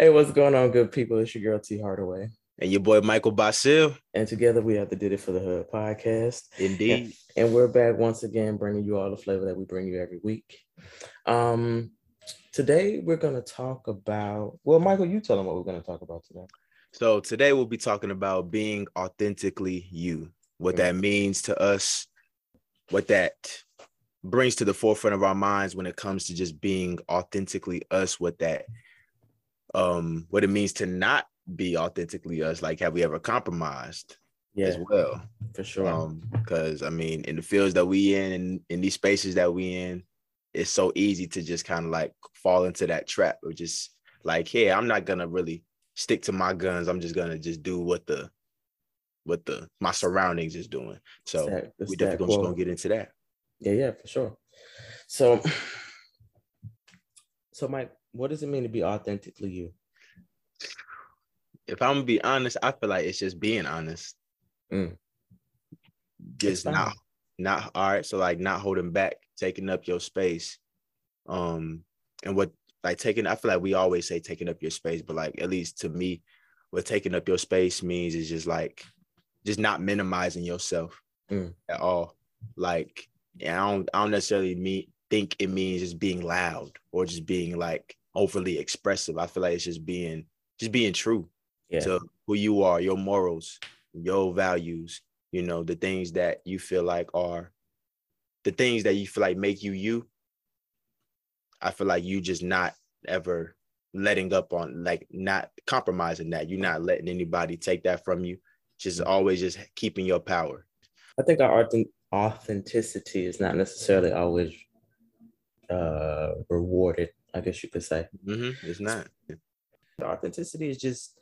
Hey, what's going on, good people? It's your girl T Hardaway. And your boy Michael Bahsil. And together we have the Did It for the Hood podcast. Indeed. And, and, we're back once again, bringing you all the flavor that we bring you every week. Um, today we're going to talk about, well, Michael, you tell them what we're going to talk about today. So today we'll be talking about being authentically you, what mm-hmm. that means to us, what that brings to the forefront of our minds when it comes to just being authentically us, what that um what it means to not be authentically us. Like, have we ever compromised yeah, as well? For sure. Um, because I mean, in the fields that we in and in these spaces that we in, it's so easy to just kind of like fall into that trap of just like, hey, I'm not gonna really stick to my guns. I'm just gonna just do what the what the my surroundings is doing. So that, we definitely gonna, gonna get into that. Yeah, yeah, for sure. So, so Mike, what does it mean to be authentically you? If I'm gonna be honest, I feel like it's just being honest. Mm. Just not, not all right. So like not holding back, taking up your space. Um, and what like taking, I feel like we always say taking up your space, but like at least to me, what taking up your space means is just like just not minimizing yourself mm. at all. Like yeah, I don't I don't necessarily mean think it means just being loud or just being like overly expressive. I feel like it's just being just being true yeah. to who you are, your morals, your values, you know, the things that you feel like are the things that you feel like make you you. I feel like you just not ever letting up on like not compromising that. You're not letting anybody take that from you. Just mm-hmm. always just keeping your power. I think our authenticity is not necessarily always uh, rewarded. I guess you could say. Mm-hmm. It's not. The authenticity is just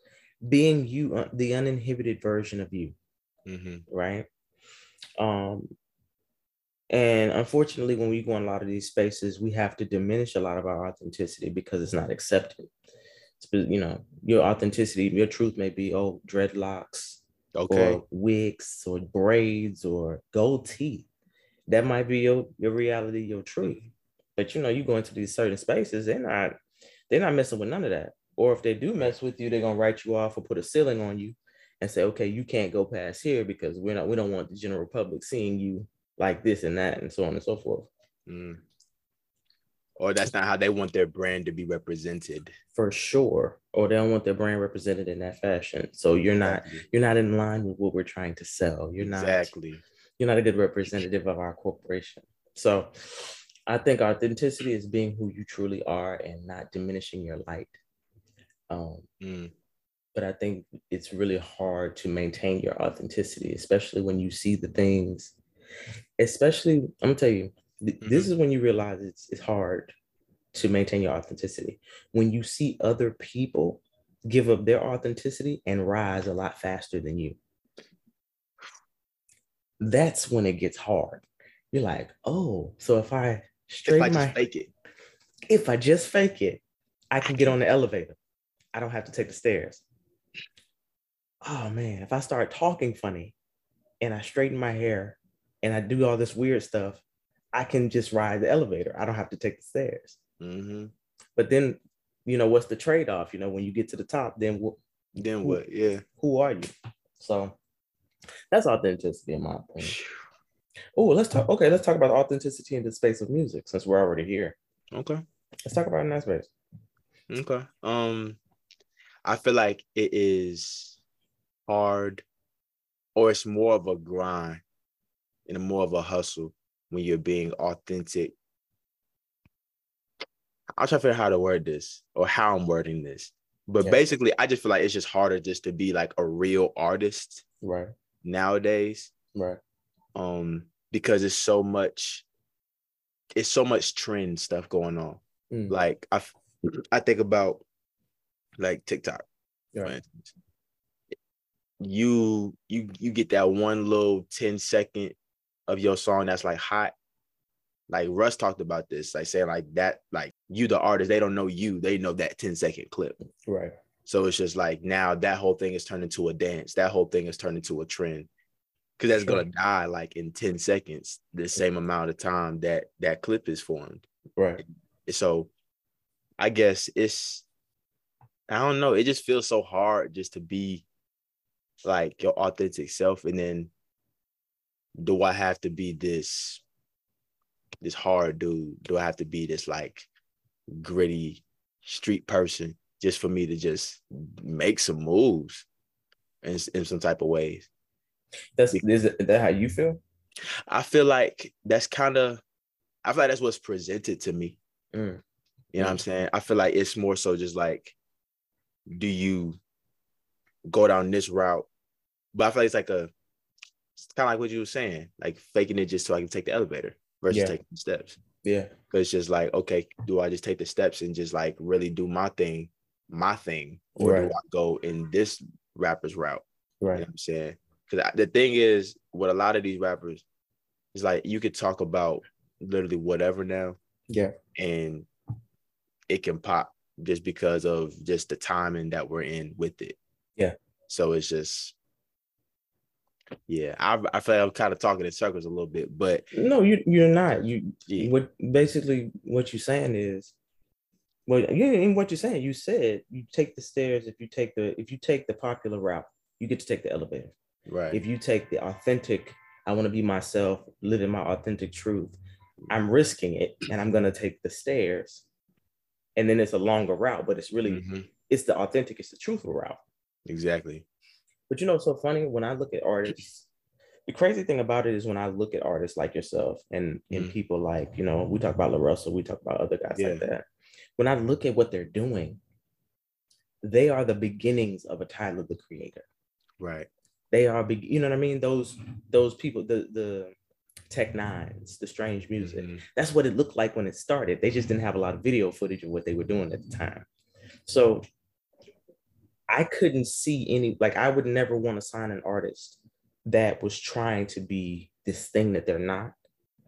being you, uh, the uninhibited version of you, mm-hmm. right? Um, and unfortunately, when we go in a lot of these spaces, we have to diminish a lot of our authenticity because it's not accepted. You know, your authenticity, your truth may be oh dreadlocks, okay, or wigs, or braids, or gold teeth. That might be your your reality, your truth. But you know, you go into these certain spaces, they're not they're not messing with none of that. Or if they do mess with you, they're gonna write you off or put a ceiling on you and say, okay, you can't go past here because we're not we don't want the general public seeing you like this and that and so on and so forth. Mm. Or that's not how they want their brand to be represented. For sure. Or they don't want their brand represented in that fashion. So you're not you're not in line with what we're trying to sell. You're not exactly you're not a good representative of our corporation. So I think authenticity is being who you truly are and not diminishing your light. Um, mm. But I think it's really hard to maintain your authenticity, especially when you see the things. Especially, I'm gonna tell you, th- mm-hmm. this is when you realize it's it's hard to maintain your authenticity when you see other people give up their authenticity and rise a lot faster than you. That's when it gets hard. You're like, oh, so if I straighten my fake it, if I just fake it, I can get on the elevator. I don't have to take the stairs. Oh man, if I start talking funny and I straighten my hair and I do all this weird stuff, I can just ride the elevator. I don't have to take the stairs. Mm-hmm. But then, you know, what's the trade off? You know, when you get to the top, then what? Then who, what? Yeah. Who are you? So that's authenticity, in my opinion. Oh, let's talk. Okay, let's talk about authenticity in the space of music since we're already here. Okay. Let's talk about in that space. Okay. Um, I feel like it is hard or it's more of a grind and more of a hustle when you're being authentic. I'll try to figure out how to word this or how I'm wording this. But yeah. basically, I just feel like it's just harder just to be like a real artist right nowadays. Right. Um, because it's so much, it's so much trend stuff going on. Mm. Like I I think about like TikTok, instance. You you you get that one little 10 second of your song that's like hot. Like Russ talked about this, like saying like that, like you the artist, they don't know you, they know that 10 second clip. Right. So it's just like now that whole thing is turned into a dance. That whole thing is turned into a trend. Cause that's sure. gonna die like in 10 seconds, the same amount of time that that clip is formed. Right. So I guess it's I don't know. It just feels so hard just to be like your authentic self, and then do I have to be this this hard dude? Do I have to be this like gritty street person just for me to just make some moves in, in some type of ways? That's is, it, is that how you feel? I feel like that's kind of I feel like that's what's presented to me. Mm. You know mm. what I'm saying? I feel like it's more so just like, do you go down this route? But I feel like it's like a it's kind of like what you were saying, like faking it just so I can take the elevator versus yeah. taking the steps. Yeah. Cause it's just like, okay, do I just take the steps and just like really do my thing, my thing, or right. do I go in this rapper's route? Right. You know I'm saying? Because the thing is, with a lot of these rappers, it's like you could talk about literally whatever now. Yeah. And it can pop just because of just the timing that we're in with it. Yeah. So it's just yeah, I I feel like I'm kind of talking in circles a little bit, but no, you you're not. You yeah. what basically what you're saying is, well, yeah, and what you're saying, you said you take the stairs if you take the if you take the popular route, you get to take the elevator. Right. If you take the authentic, I want to be myself, living my authentic truth. I'm risking it, and I'm gonna take the stairs, and then it's a longer route, but it's really mm-hmm. it's the authentic, it's the truthful route. Exactly. But you know, so funny when I look at artists. The crazy thing about it is when I look at artists like yourself and and mm. people like you know we talk about LaRussell, we talk about other guys yeah. like that. When I look at what they're doing, they are the beginnings of a Tyler the Creator. Right. They are big. You know what I mean? Those those people, the the Tech N9nes, the strange music. Mm-hmm. That's what it looked like when it started. They just didn't have a lot of video footage of what they were doing at the time. So I couldn't see any, like, I would never want to sign an artist that was trying to be this thing that they're not.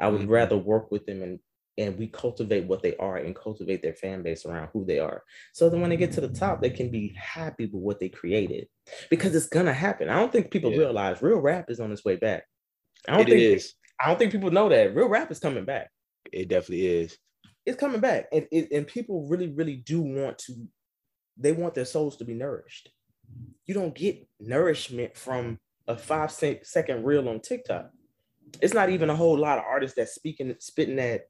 I would mm-hmm. rather work with them and and we cultivate what they are and cultivate their fan base around who they are. So then when they get to the top, they can be happy with what they created because it's gonna happen. I don't think people yeah. realize real rap is on its way back. I don't it think is. I don't think people know that real rap is coming back. It definitely is. It's coming back, and it, and people really, really do want to they want their souls to be nourished. You don't get nourishment from a five second reel on TikTok. It's not even a whole lot of artists that speaking spitting that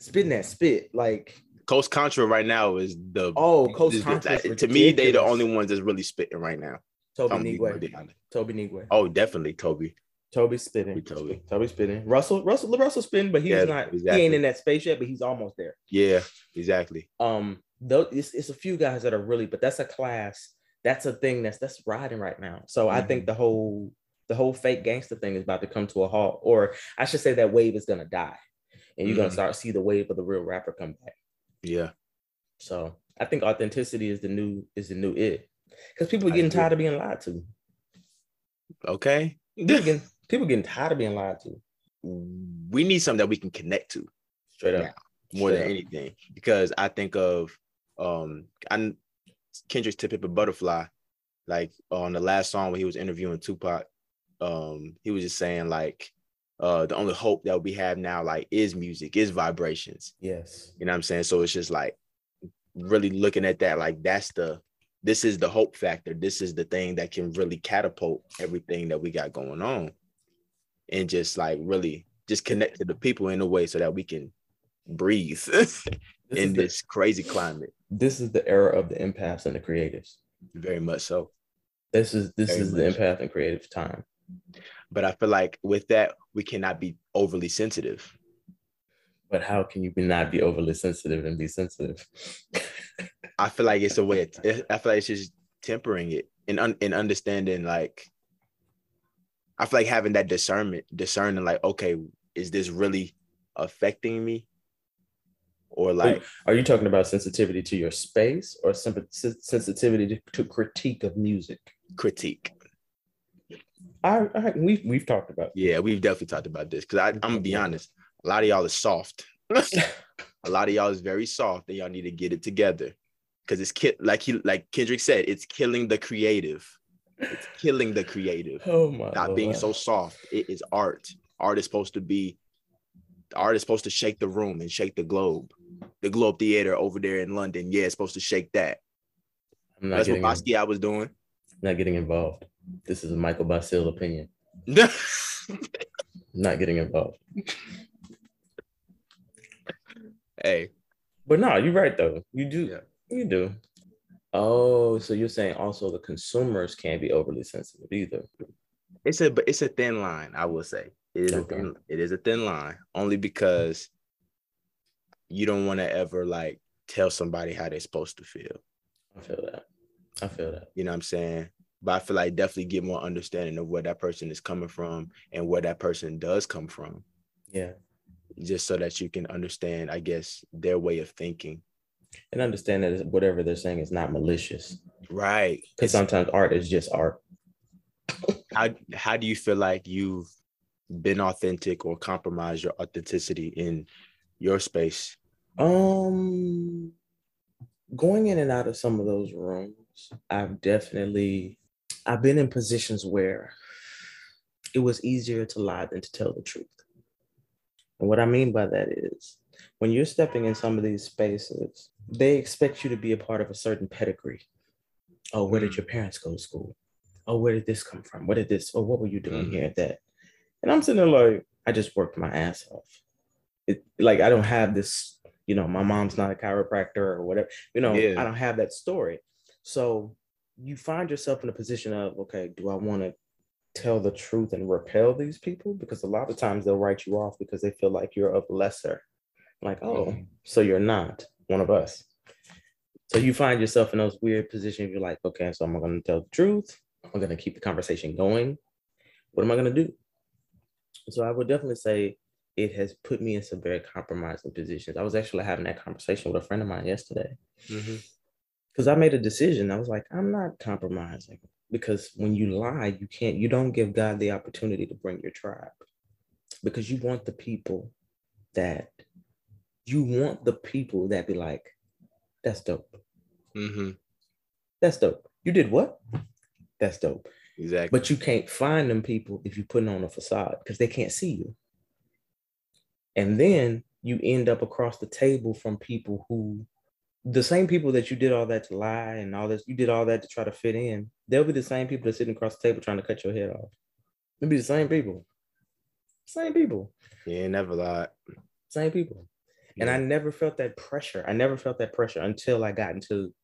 spitting that spit like Coast Contra right now is the oh Coast Contra to me they the only ones that's really spitting right now. Tobe Nwigwe. Tobe Nwigwe. Oh, definitely Toby. Toby spitting. Toby. Toby spitting. Russell, Russell, Russell spitting, but he's yeah, not. Exactly. He ain't in that space yet, but he's almost there. Yeah, exactly. Um, though it's, it's a few guys that are really, but that's a class. That's a thing that's that's riding right now. So mm-hmm. I think mm-hmm. the whole the whole fake gangster thing is about to come to a halt, or I should say that wave is gonna die, and you're mm-hmm. gonna start see the wave of the real rapper come back. Yeah. So I think authenticity is the new is the new it, because people are getting tired of being lied to. Okay. people, getting, people getting tired of being lied to. We need something that we can connect to. Straight up. more Straight than up. anything, because I think of um I Kendrick's "To Pimp a Butterfly, like on the last song when he was interviewing Tupac, um, he was just saying like uh the only hope that we have now like is music, is vibrations. Yes. You know what I'm saying? So it's just like really looking at that, like that's the this is the hope factor. This is the thing that can really catapult everything that we got going on. And just like really just connect to the people in a way so that we can breathe in this the, crazy climate. This is the era of the empaths and the creatives. Very much so. This is this Very is the empath so. and creative time. But I feel like with that, we cannot be overly sensitive. But how can you be not be overly sensitive and be sensitive? I feel like it's a way. Of, I feel like it's just tempering it and un, and understanding. Like, I feel like having that discernment, discerning, like, okay, is this really affecting me? or like are you talking about sensitivity to your space or sensitivity to, to critique of music critique I, I we've we've talked about yeah we've definitely talked about this because i'm gonna be honest a lot of y'all is soft a lot of y'all is very soft and y'all need to get it together because it's ki- like he like kendrick said it's killing the creative it's killing the creative oh my not Lord. being so soft it is art art is supposed to be the art is supposed to shake the room and shake the globe. The Globe Theater over there in London, yeah, it's supposed to shake that. That's what Basquiat was doing. Not getting involved. This is a Michael Bahsil opinion. not getting involved. Hey. But no, you're right though. You do. Yeah. You do. Oh, so you're saying also the consumers can't be overly sensitive either. It's a but it's a thin line, I will say. It is okay. a thin, it is a thin line only because you don't want to ever like tell somebody how they're supposed to feel. I feel that. I feel that. You know what I'm saying? But I feel like definitely get more understanding of where that person is coming from and where that person does come from. Yeah. Just so that you can understand, I guess, their way of thinking. And understand that whatever they're saying is not malicious. Right. Because sometimes art is just art. how how do you feel like you've been authentic or compromised your authenticity in your space? Um going in and out of some of those rooms, I've definitely I've been in positions where it was easier to lie than to tell the truth. And what I mean by that is when you're stepping in some of these spaces, they expect you to be a part of a certain pedigree. Oh, where did mm. your parents go to school? Oh, where did this come from? What did this? Oh, what were you doing mm-hmm. here at that? And I'm sitting there like, I just worked my ass off. It like I don't have this, you know, my mom's not a chiropractor or whatever. You know, yeah. I don't have that story. So you find yourself in a position of, okay, do I want to tell the truth and repel these people? Because a lot of times they'll write you off because they feel like you're of lesser. Like, oh, mm-hmm. so you're not one of us. So you find yourself in those weird positions. You're like, okay, so I'm going to tell the truth. I'm going to keep the conversation going. What am I going to do? So I would definitely say it has put me in some very compromising positions. I was actually having that conversation with a friend of mine yesterday. Mm-hmm because I made a decision. I was like, I'm not compromising because when you lie, you can't, you don't give God the opportunity to bring your tribe because you want the people that you want the people that be like, that's dope. Mm-hmm. That's dope. You did what? That's dope. Exactly. But you can't find them people if you're putting on a facade because they can't see you. And then you end up across the table from people who the same people that you did all that to lie and all this, you did all that to try to fit in, they'll be the same people that sitting across the table trying to cut your head off. They'll be the same people. Same people. Yeah, never lied. Same people. Yeah. And I never felt that pressure. I never felt that pressure until I got into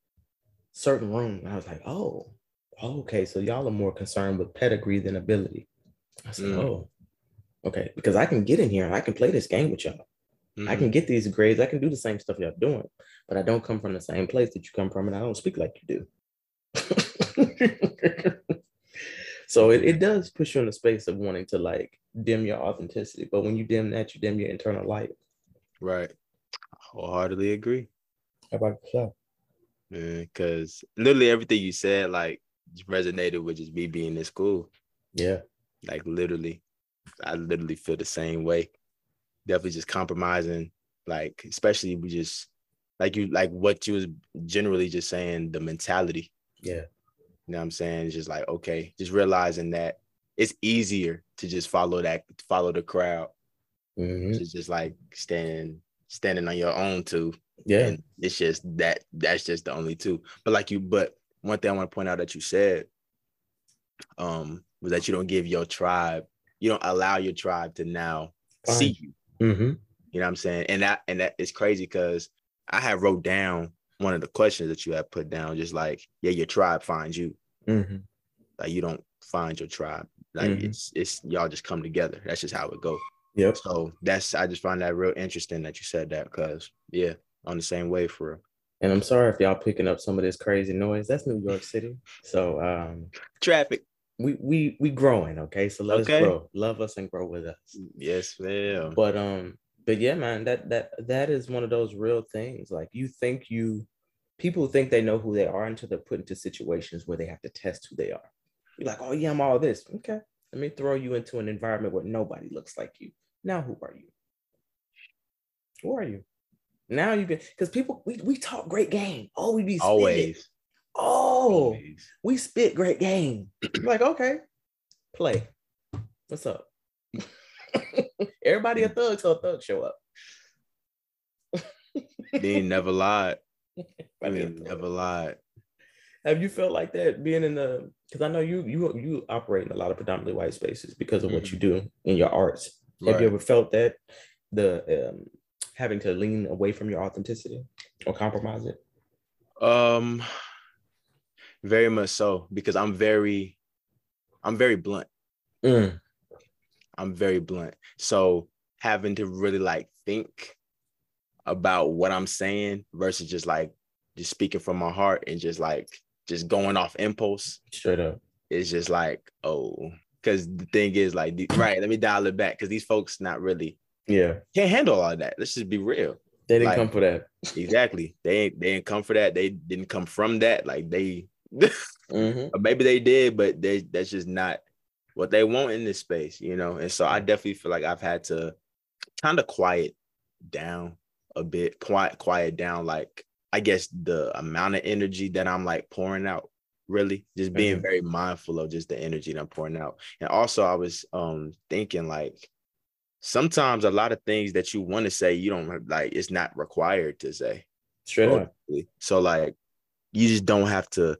certain rooms. I was like, oh, okay. So y'all are more concerned with pedigree than ability. I said, mm. oh, okay. Because I can get in here and I can play this game with y'all. Mm-hmm. I can get these grades. I can do the same stuff y'all doing, but I don't come from the same place that you come from, and I don't speak like you do. so it, it does push you in the space of wanting to like dim your authenticity. But when you dim that, you dim your internal light. Right. I wholeheartedly agree. How about yourself? Because literally everything you said, like, resonated with just me being in school. Yeah. Like literally, I literally feel the same way definitely just compromising, like especially we just like you like what you was generally just saying, the mentality. Yeah. You know what I'm saying? It's just like, okay, just realizing that it's easier to just follow that, follow the crowd. Mm-hmm. Just, just like standing, standing on your own too. Yeah. And it's just that that's just the only two. But like you, but one thing I want to point out that you said um was that you don't give your tribe, you don't allow your tribe to now Fine. see you. Mm-hmm. You know what I'm saying? And that and that is crazy because I have wrote down one of the questions that you have put down, just like, yeah, your tribe finds you. Mm-hmm. Like you don't find your tribe. Like mm-hmm. it's it's y'all just come together. That's just how it goes. Yep. So that's I just find that real interesting that you said that because yeah, on the same way for real. And I'm sorry if y'all picking up some of this crazy noise. That's New York City. So um traffic we we we growing, okay? So let okay. us grow. Love us and grow with us. Yes, ma'am. But um, but yeah, man, that that that is one of those real things. Like you think you people think they know who they are until they're put into situations where they have to test who they are. You're like, oh yeah, I'm all this. Okay. Let me throw you into an environment where nobody looks like you. Now who are you? Who are you? Now you can because people we, we talk great game. Oh, we be always Oh, we spit great game. like, okay, play. What's up? Everybody a thug till a thug show up. they never lied. I mean, never lied. have you felt like that being in the? Because I know you you you operate in a lot of predominantly white spaces because of mm-hmm. what you do in your arts. Right. Have you ever felt that the um, having to lean away from your authenticity or compromise it? Um, very much so because I'm very, I'm very blunt. Mm. I'm very blunt. So having to really like think about what I'm saying versus just like just speaking from my heart and just like just going off impulse. Straight up. It's just like, oh, because the thing is like, right, let me dial it back because these folks not really, yeah, can't handle all of that. Let's just be real. They didn't like, come for that. exactly. They ain't they didn't come for that. They didn't come from that. Like they mm-hmm. maybe they did, but they that's just not what they want in this space, you know. And so I definitely feel like I've had to kind of quiet down a bit, quiet, quiet down, like I guess the amount of energy that I'm like pouring out, really, just being mm-hmm. very mindful of just the energy that I'm pouring out. And also I was um thinking like sometimes a lot of things that you want to say, you don't like it's not required to say. Up. So like you just don't have to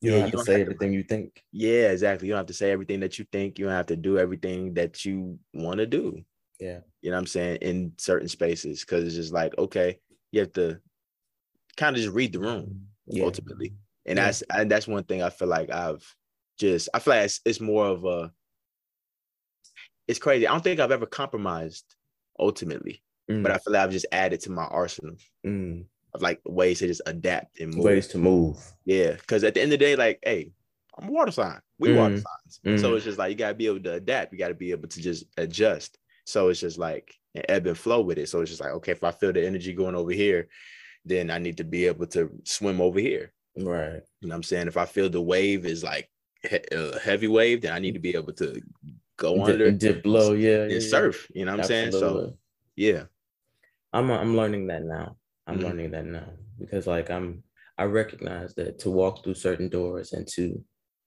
you don't yeah, have you to say everything to, you think. Yeah, exactly. You don't have to say everything that you think. You don't have to do everything that you want to do. Yeah. You know what I'm saying? In certain spaces. Cause it's just like, okay, you have to kind of just read the room yeah. ultimately. And yeah. that's and that's one thing I feel like I've just I feel like it's, it's more of a it's crazy. I don't think I've ever compromised ultimately, mm. but I feel like I've just added to my arsenal mm. Of like ways to just adapt and move. ways to move. Yeah, because at the end of the day, like, hey, I'm a water sign. We mm. water signs, mm. so it's just like you gotta be able to adapt. You gotta be able to just adjust. So it's just like an ebb and flow with it. So it's just like, okay, if I feel the energy going over here, then I need to be able to swim over here. Right. You know what I'm saying? If I feel the wave is like a heavy wave, then I need to be able to go dip, under dip below, yeah, and yeah, surf. You know what I'm saying? So yeah. I'm I'm learning that now. I'm mm-hmm. learning that now because like I'm I recognize that to walk through certain doors and to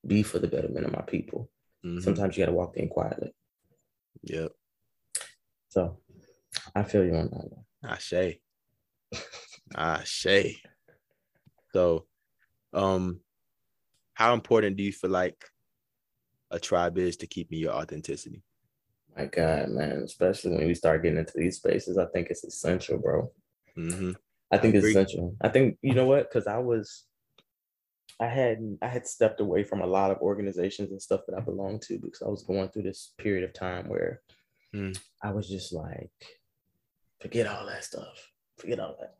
be for the betterment of my people, mm-hmm. sometimes you gotta walk in quietly. Yep. So I feel you on that one. I say. So um how important do you feel like a tribe is to keeping your authenticity? My God, man, especially when we start getting into these spaces, I think it's essential, bro. Mm-hmm. I think it's essential. I think you know what? Because I was, I had I had stepped away from a lot of organizations and stuff that I belonged to because I was going through this period of time where mm. I was just like, forget all that stuff, forget all that.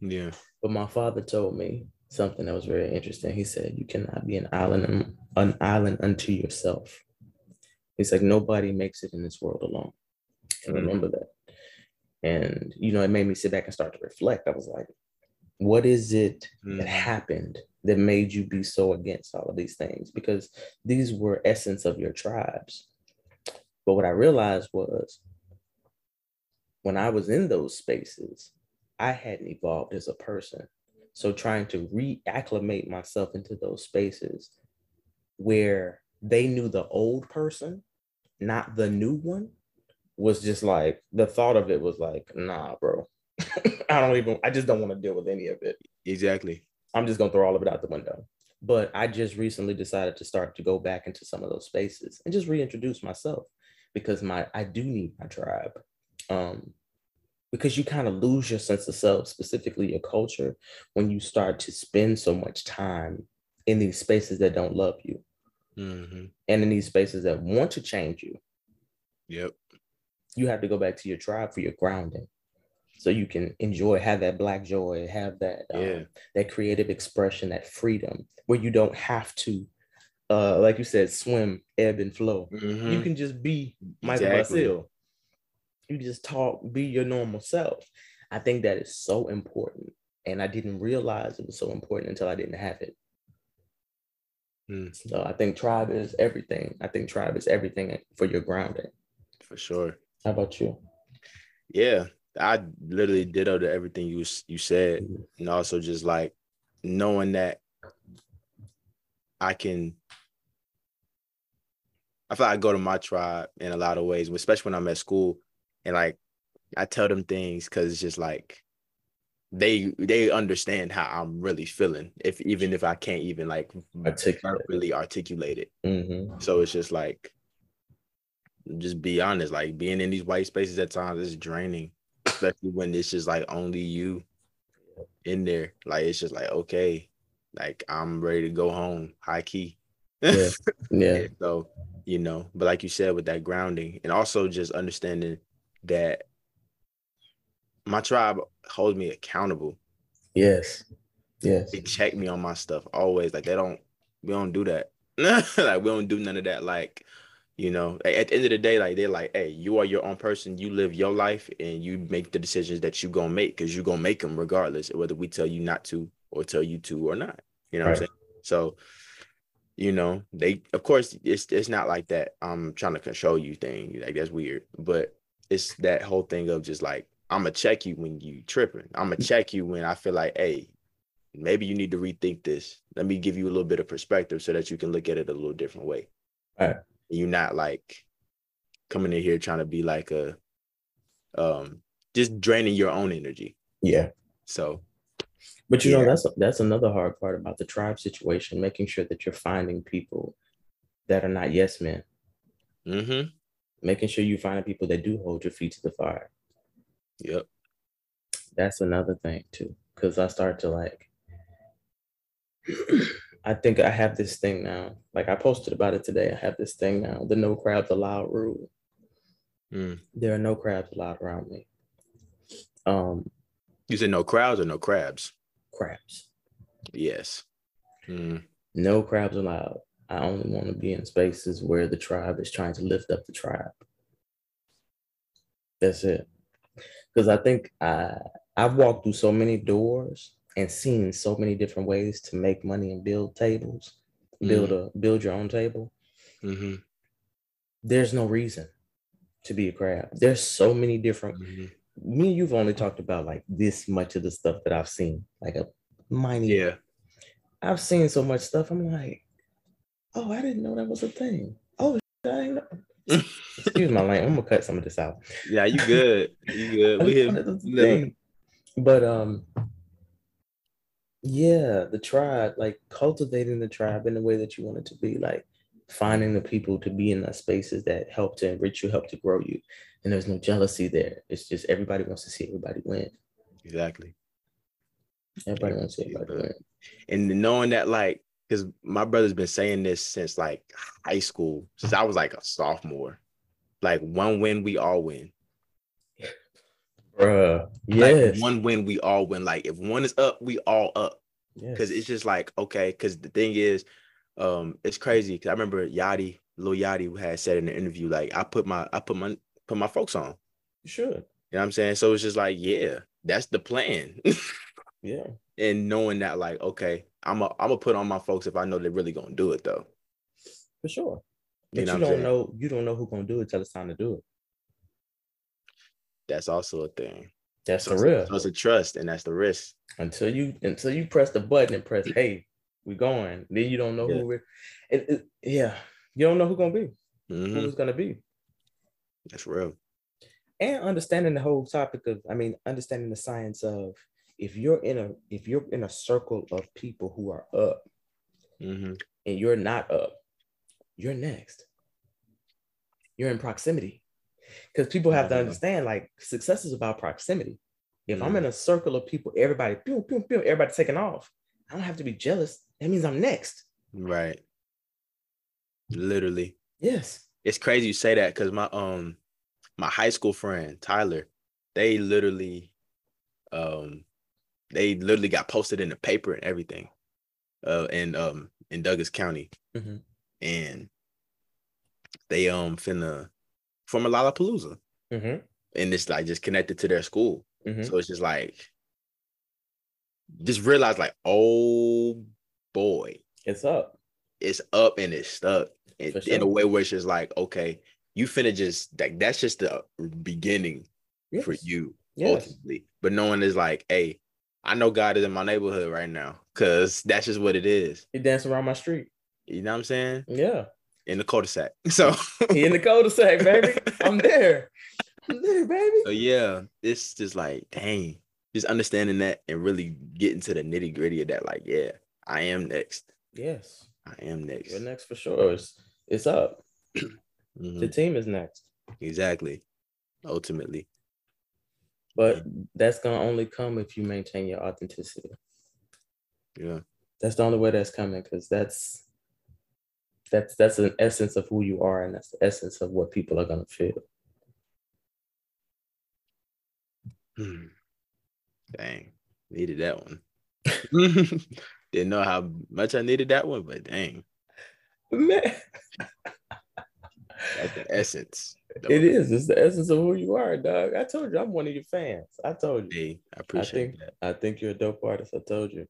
Yeah. But my father told me something that was very interesting. He said, "You cannot be an island, an island unto yourself." He's like, "Nobody makes it in this world alone." And mm-hmm. remember that. And you know, it made me sit back and start to reflect. I was like, "What is it mm-hmm. that happened that made you be so against all of these things?" Because these were essence of your tribes. But what I realized was when I was in those spaces, I hadn't evolved as a person. So trying to reacclimate myself into those spaces where they knew the old person, not the new one, was just like the thought of it was like, nah, bro. I don't even, I just don't want to deal with any of it. Exactly. I'm just gonna throw all of it out the window. But I just recently decided to start to go back into some of those spaces and just reintroduce myself because my I do need my tribe. Um, because you kind of lose your sense of self, specifically your culture, when you start to spend so much time in these spaces that don't love you mm-hmm. and in these spaces that want to change you. Yep. You have to go back to your tribe for your grounding so you can enjoy, have that black joy, have that, um, that creative expression, that freedom where you don't have to, uh, like you said, swim, ebb and flow. Mm-hmm. You can just be Michael exactly you just talk, be your normal self. I think that is so important. And I didn't realize it was so important until I didn't have it. Mm. So I think tribe is everything. I think tribe is everything for your grounding. For sure. How about you? Yeah, I literally ditto to everything you you said, mm-hmm. and also just like knowing that I can. I feel like I go to my tribe in a lot of ways, especially when I'm at school and like I tell them things because it's just like they they understand how I'm really feeling. If even if I can't even like articulate. really articulate it. Mm-hmm. So it's just like just be honest, like being in these white spaces at times is draining, especially when it's just like only you in there. Like it's just like okay, like I'm ready to go home, high key. Yeah. yeah. so, you know, but like you said, with that grounding and also just understanding that my tribe holds me accountable. Yes. Yes. They check me on my stuff always. Like they don't, we don't do that. like we don't do none of that. Like, you know, at the end of the day, like they're like, hey, you are your own person. You live your life and you make the decisions that you're gonna make because you're gonna make them regardless of whether we tell you not to or tell you to or not. You know right. what I'm saying? So, you know, they of course it's it's not like that. I'm trying to control you thing. Like that's weird. But it's that whole thing of just like, I'm gonna check you when you tripping. I'm gonna mm-hmm. check you when I feel like, hey, maybe you need to rethink this. Let me give you a little bit of perspective so that you can look at it a little different way. All right. You're not like coming in here trying to be like a um just draining your own energy. Yeah. So but you yeah. know, that's that's another hard part about the tribe situation, making sure that you're finding people that are not yes men. Mm-hmm. Making sure you find people that do hold your feet to the fire. Yep. That's another thing too. Cause I start to like I think I have this thing now. Like I posted about it today. I have this thing now, the no crabs allowed rule. Mm. There are no crabs allowed around me. Um you said no crowds or no crabs? crabs. Yes. Mm. No crabs allowed. I only want to be in spaces where the tribe is trying to lift up the tribe. That's it. Because I think I I've walked through so many doors and seen so many different ways to make money and build tables, build mm-hmm. a build your own table. Mm-hmm. There's no reason to be a crab. There's so many different mm-hmm me and you've only talked about like this much of the stuff that I've seen, like a minor. Yeah. I've seen so much stuff. I'm like, oh, I didn't know that was a thing. Oh, I Excuse my language. I'm gonna cut some of this out. Yeah, you good. You good. We here. But um, yeah, the tribe, like cultivating the tribe in the way that you want it to be, like finding the people to be in the spaces that help to enrich you, help to grow you. And there's no jealousy there. It's just everybody wants to see everybody win. Exactly. Everybody wants to see everybody win. And knowing that, like, because my brother's been saying this since like high school, since I was like a sophomore. Like one win, we all win. Bruh. Yes. Like one win, we all win. Like if one is up, we all up. Because yes. it's just like, okay, because the thing is, um, it's crazy because I remember Yachty, Lil Yachty had said in the interview, like I put my I put my put my folks on. You should. You know what I'm saying? So it's just like, yeah, that's the plan. yeah. And knowing that, like, okay, I'm a I'm gonna put on my folks if I know they're really gonna do it though. For sure. But you, know you don't saying? know you don't know who's gonna do it till it's time to do it. That's also a thing. That's so the real. So it's a trust, and that's the risk. Until you until you press the button and press, hey, we're going. Then you don't know yeah. who we're. It, it, yeah, you don't know who's gonna be. Mm-hmm. Who's gonna be? That's real. And understanding the whole topic of, I mean, understanding the science of if you're in a if you're in a circle of people who are up, mm-hmm. and you're not up, you're next. You're in proximity. Because people have to understand, like success is about proximity. If. I'm in a circle of people, everybody, pew, pew, pew, everybody taking off. I don't have to be jealous. That means I'm next. Right. Literally. Yes. It's crazy you say that because my um my high school friend Tyler, they literally um they literally got posted in the paper and everything. Uh in um in Douglas County. Mm-hmm. And they um finna from a Lollapalooza. Mm-hmm. And it's like just connected to their school. Mm-hmm. So it's just like just realize like, oh boy, it's up. It's up and it's stuck in, sure. in a way where it's just like, okay, you finna just like that's just the beginning yes. for you yes. ultimately. But knowing is like, hey, I know God is in my neighborhood right now because that's just what it is. He dancing around my street. You know what I'm saying? Yeah. In the cul-de-sac. So he in the cul-de-sac, baby. I'm there. I'm there, baby. So yeah, it's just like, dang, just understanding that and really getting to the nitty gritty of that. Like, yeah, I am next. Yes, I am next. You're next for sure. It's it's up. mm-hmm. The team is next. Exactly. Ultimately. But that's gonna only come if you maintain your authenticity. Yeah. That's the only way that's coming because that's that's that's an essence of who you are and that's the essence of what people are gonna feel. Hmm. Dang, needed that one. Didn't know how much I needed that one, but dang. Man. That's the essence. It is. It's the essence of who you are, dog. I told you I'm one of your fans. I told you. Hey, I appreciate I think, that. I think you're a dope artist. I told you.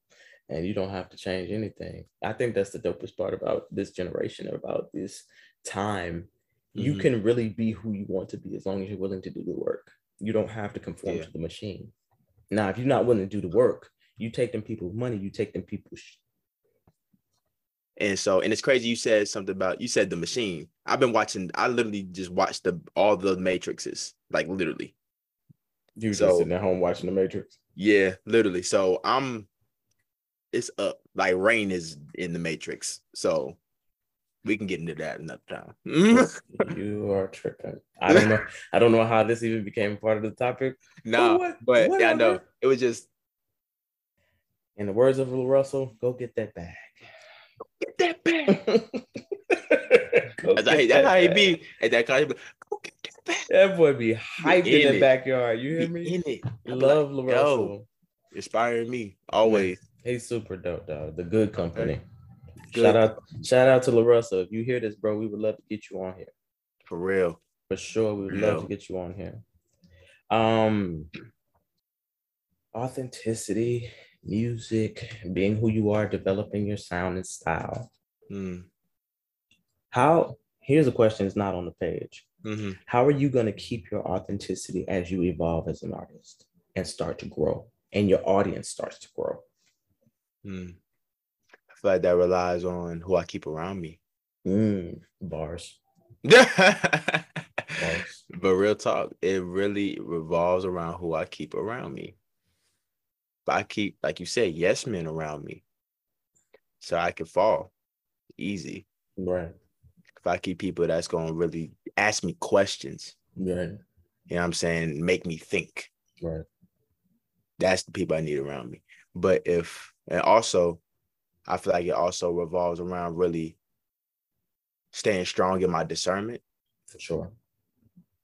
And you don't have to change anything. I think that's the dopest part about this generation, about this time. Mm-hmm. You can really be who you want to be as long as you're willing to do the work. You don't have to conform yeah. to the machine. Now, if you're not willing to do the work, you take them people's money, you take them people's and so, and it's crazy you said something about you said the machine. I've been watching, I literally just watched the all the matrices, like literally. You so, just sitting at home watching the Matrix? Yeah, literally. So I'm it's up. Like rain is in the Matrix. So we can get into that another time. you are tripping. I don't know. I don't know how this even became part of the topic. No, nah, but what yeah, I know. It was just in the words of Russell, go get that bag. Get that bag. that's, how, that's how he be at that kind of go get that bag. That boy be hyped in, in the backyard. You hear me? In it. Love like, Russell. Inspiring me always. He's super dope, dog. The good company. Good. Shout out, shout out to LaRussell. If you hear this, bro, we would love to get you on here. For real. For sure. We would love to get you on here. Um authenticity music, being who you are, developing your sound and style. Mm. How, here's a question, it's not on the page. Mm-hmm. How are you going to keep your authenticity as you evolve as an artist and start to grow and your audience starts to grow? Mm. I feel like that relies on who I keep around me. Mm. Bars. Bars. But real talk, it really revolves around who I keep around me. But I keep, like you said, yes men around me. So I can fall easy. Right. If I keep people that's gonna really ask me questions. Right. You know what I'm saying? Make me think. Right. That's the people I need around me. But if and also I feel like it also revolves around really staying strong in my discernment. For sure.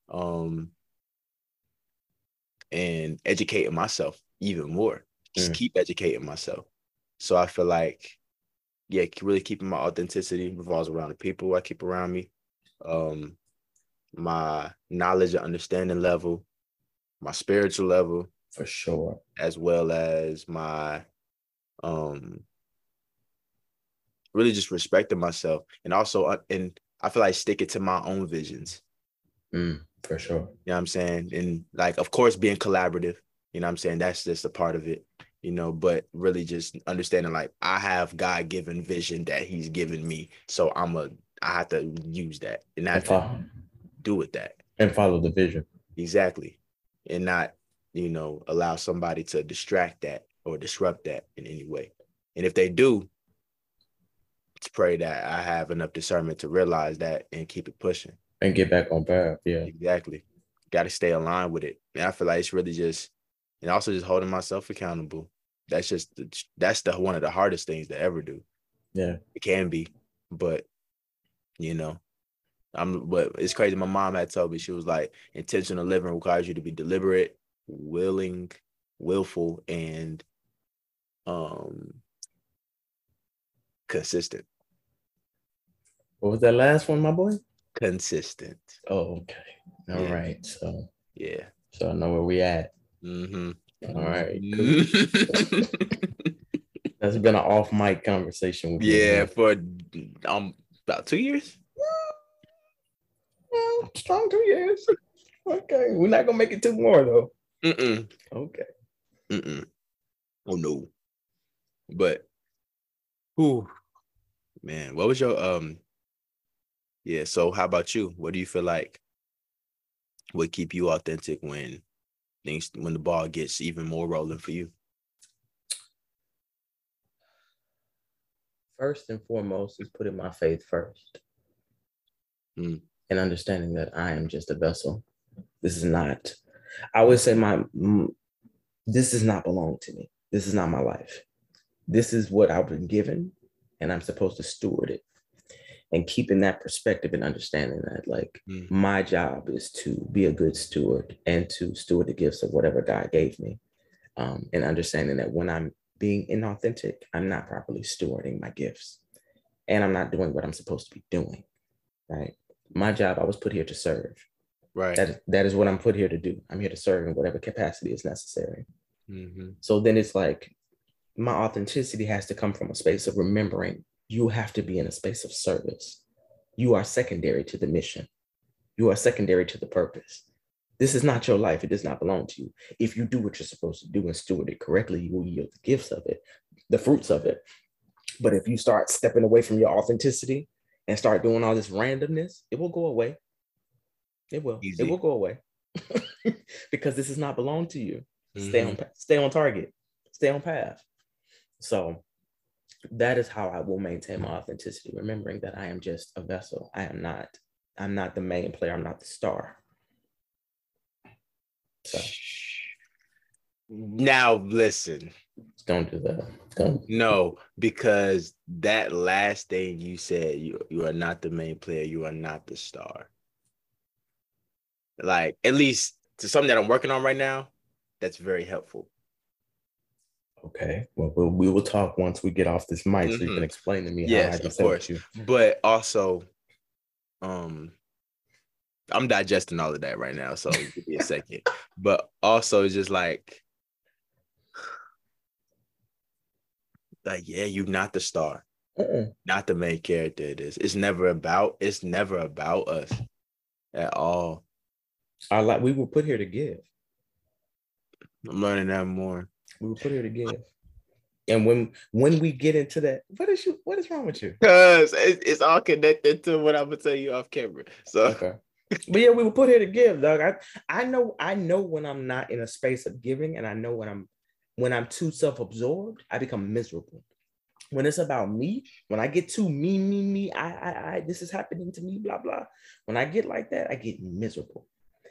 Um and educating myself even more just mm. keep educating myself. So I feel like, yeah, really keeping my authenticity revolves around the people I keep around me, um, my knowledge and understanding level, my spiritual level, for sure, as well as my, um, really just respecting myself, and also, uh, and I feel like sticking to my own visions. Mm, for sure. You know what I'm saying? And like, of course, being collaborative. You know what I'm saying? That's just a part of it you know, but really just understanding like I have God given vision that He's given me. So I'm a I have to use that and not to do with that. And follow the vision. Exactly. And not, you know, allow somebody to distract that or disrupt that in any way. And if they do, to pray that I have enough discernment to realize that and keep it pushing. And get back on path. Yeah. Exactly. Got to stay aligned with it. And I feel like it's really just and also just holding myself accountable. That's just the, that's the one of the hardest things to ever do. Yeah, it can be, but you know, I'm. But it's crazy. My mom had told me she was like, intentional living requires you to be deliberate, willing, willful, and um consistent. What was that last one, my boy? Consistent. Oh, okay. All yeah. right. So yeah. So I know where we at. Mm-hmm. All right. Cool. That's been an off mic conversation with Yeah, for um about two years. Well, strong two years. Okay. We're not gonna make it two more though. Mm-mm. Okay. Mm-mm. Oh no. But who man, what was your um yeah, so how about you? What do you feel like would keep you authentic when things when the ball gets even more rolling for you? First and foremost is putting my faith first. Mm. And understanding that I am just a vessel. This is not, I would say my this does not belong to me. This is not my life. This is what I've been given, and I'm supposed to steward it. And keeping that perspective and understanding that, like, mm. my job is to be a good steward and to steward the gifts of whatever God gave me. Um, and understanding that when I'm being inauthentic, I'm not properly stewarding my gifts and I'm not doing what I'm supposed to be doing. Right. My job, I was put here to serve. Right. That, that is what I'm put here to do. I'm here to serve in whatever capacity is necessary. Mm-hmm. So then it's like my authenticity has to come from a space of remembering you have to be in a space of service. You are secondary to the mission, you are secondary to the purpose. This is not your life. It does not belong to you. If you do what you're supposed to do and steward it correctly, you will yield the gifts of it, the fruits of it. But if you start stepping away from your authenticity and start doing all this randomness, it will go away. It will. Easy. It will go away because this does not belong to you. Mm-hmm. Stay on stay on target. Stay on path. So that is how I will maintain my authenticity, remembering that I am just a vessel. I am not, I'm not the main player, I'm not the star. So now listen. Don't do that. Don't. No, because that last thing you said, you you are not the main player, you are not the star. Like at least to something that I'm working on right now, that's very helpful. Okay. Well, we'll we will talk once we get off this mic, mm-hmm. so you can mm-hmm. explain to me yes, of course. you. But also, um, I'm digesting all of that right now, so give me a second. But also, just like, like, yeah, you're not the star, uh-uh. not the main character. It is. It's never about. It's never about us at all. Our like we were put here to give. I'm learning that more. We were put here to give. And when when we get into that, what is you what is wrong with you? Because it's, it's all connected to what I'm gonna tell you off camera. So okay. But yeah, we were put here to give, dog. I I know I know when I'm not in a space of giving, and I know when I'm when I'm too self-absorbed, I become miserable. When it's about me, when I get too me, me, me, I, I, I, this is happening to me, blah, blah. When I get like that, I get miserable.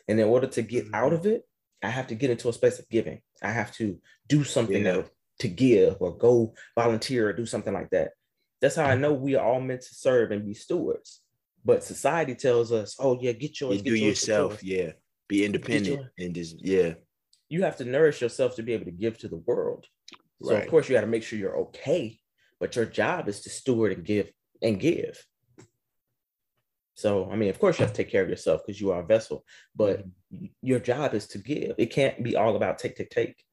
And in order to get out mm-hmm. of it, I have to get into a space of giving. I have to do something yeah. to, to give or go volunteer or do something like that. That's how I mm-hmm. know we are all meant to serve and be stewards. But society tells us, oh yeah, get yours. You get do yours, yourself, yeah. Be independent and just yeah. You have to nourish yourself to be able to give to the world. So right. of course you got to make sure you're okay, but your job is to steward and give and give. So, I mean, of course, you have to take care of yourself because you are a vessel, but mm-hmm. your job is to give. It can't be all about take, take, take.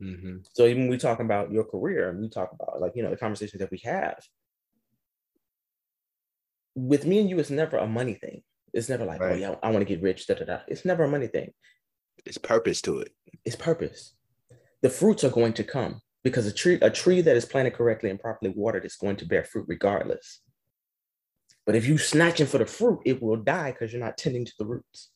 Mm-hmm. So, even when we talk about your career and we talk about, like, you know, the conversations that we have, with me and you, it's never a money thing. It's never like, oh, right. oh, yeah, I want to get rich, da, da, da. It's never a money thing. It's purpose to it. It's purpose. The fruits are going to come because a tree, a tree that is planted correctly and properly watered is going to bear fruit regardless. But if you snatching for the fruit, it will die because you're not tending to the roots.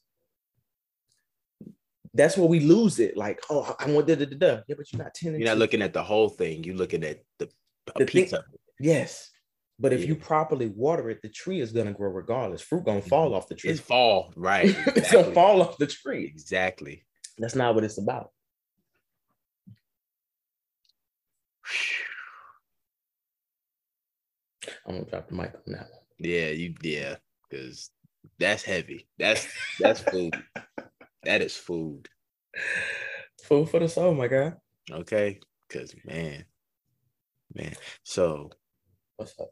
That's where we lose it. Like, oh, I want da da da da. Yeah, but you're not tending. You're not looking at the whole thing. You're looking at the, the piece thing, Yes. But if yeah. you properly water it, the tree is gonna grow regardless. Fruit gonna fall mm-hmm. off the tree. It's fall, right? Exactly. it's gonna fall off the tree. Exactly. That's not what it's about. I'm gonna drop the mic on that one. Yeah, you yeah, because that's heavy. That's that's food. that is food. Food for the soul, my guy. Okay, because man, man. So what's up?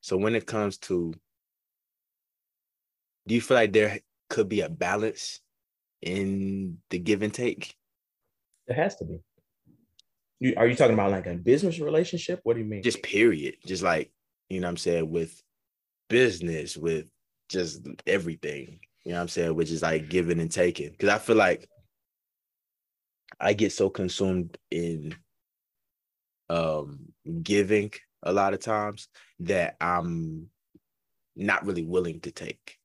So when it comes to, do you feel like there could be a balance in the give and take? There has to be. You, are you talking about like a business relationship? What do you mean? Just period. Just like you know what I'm saying, with business, with just everything, you know what I'm saying, which is like giving and taking. Cause I feel like I get so consumed in um giving a lot of times that I'm not really willing to take.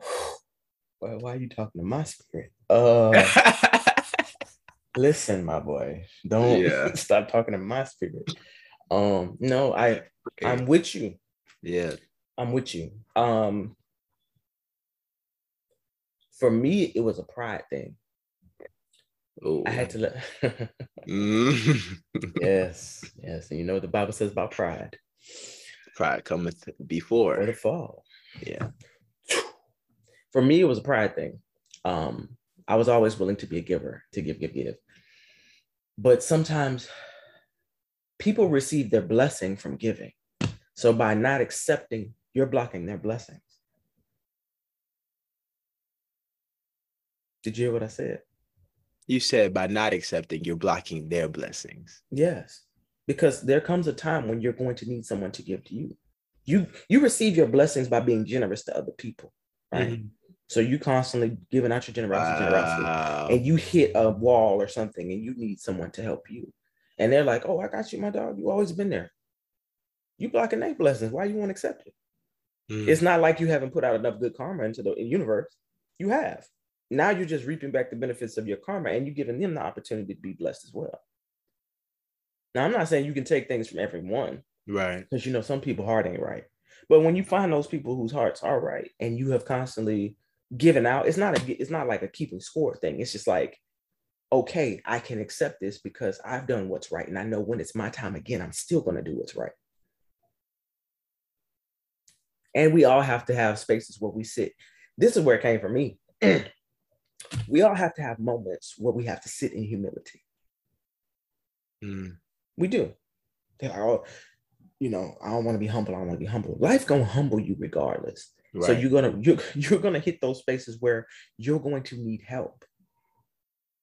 why, why are you talking to my spirit? Uh, listen, my boy, don't yeah. stop talking to my spirit. Um, no, I. I'm with you. Yeah, I'm with you. Um, for me, it was a pride thing. Ooh. I had to let. mm. yes, yes, and you know what the Bible says about pride. Pride cometh before the fall. Yeah. For me, it was a pride thing. Um, I was always willing to be a giver, to give, give, give. But sometimes people receive their blessing from giving. So by not accepting, you're blocking their blessings. Did you hear what I said? You said by not accepting, you're blocking their blessings. Yes, because there comes a time when you're going to need someone to give to you. You you receive your blessings by being generous to other people, right? Mm-hmm. So you constantly giving out your generosity, wow. generosity, and you hit a wall or something, and you need someone to help you. And they're like, "Oh, I got you, my dog. You always been there. You blocking their blessings. Why you won't accept it? Mm. It's not like you haven't put out enough good karma into the universe. You have. Now you're just reaping back the benefits of your karma, and you're giving them the opportunity to be blessed as well. Now, I'm not saying you can take things from everyone, right? Because you know some people heart ain't right. But when you find those people whose hearts are right, and you have constantly given out. It's not a it's not like a keeping score thing. It's just like, okay, I can accept this because I've done what's right. And I know when it's my time again, I'm still gonna do what's right. And we all have to have spaces where we sit. This is where it came from me. we all have to have moments where we have to sit in humility. Mm. We do. They're like, oh, you know, I don't want to be humble. I don't want to be humble. Life gonna humble you regardless. Right. So you're gonna you're, you're gonna hit those spaces where you're going to need help,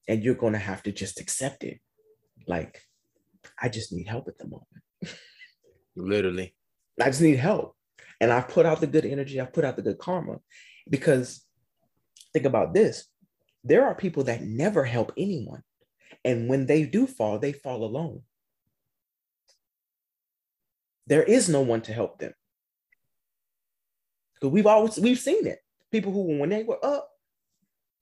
and you're gonna have to just accept it. Like, I just need help at the moment. Literally, I just need help, and I've put out the good energy. I've put out the good karma, because think about this: there are people that never help anyone, and when they do fall, they fall alone. There is no one to help them. Because we've always we've seen it. People who when they were up,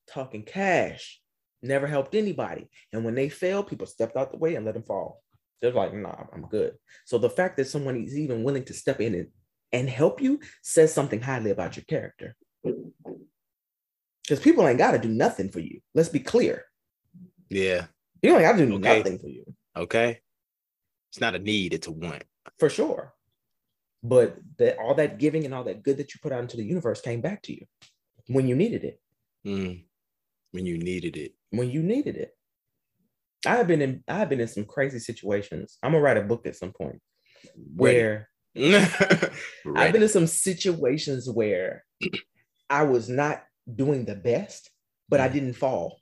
talking cash, never helped anybody. And when they failed, people stepped out the way and let them fall. They're like, nah, I'm good. So the fact that someone is even willing to step in and, and help you says something highly about your character. Because people ain't got to do nothing for you. Let's be clear. Yeah. You ain't got to do okay. nothing for you. Okay. It's not a need, it's a want. For sure but that all that giving and all that good that you put out into the universe came back to you when you needed it. Mm. When you needed it. When you needed it. I have been in I have been in some crazy situations. I'm gonna write a book at some point where I've been in some situations where I was not doing the best, but I mm. didn't fall.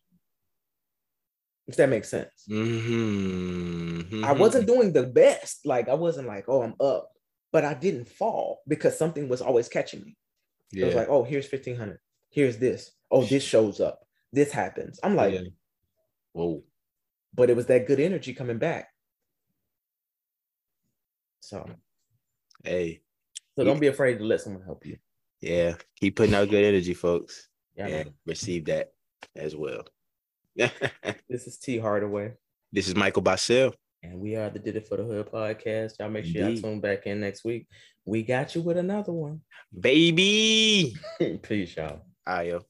If that makes sense. Mm-hmm. I wasn't doing the best. Like I wasn't like, oh, I'm up but I didn't fall because something was always catching me. Yeah. It was like, oh, here's 1500. Here's this. Oh, this shows up. This happens. I'm like, yeah. whoa. But it was that good energy coming back. So, hey. So don't be afraid to let someone help you. Yeah. Keep putting out good energy, folks. Yeah. And receive that as well. this is T Hardaway. This is Michael Bahsil. And we are the Did It for the Hood podcast. Y'all make sure y'all tune back in next week. We got you with another one. Baby. Peace, y'all. Ayo.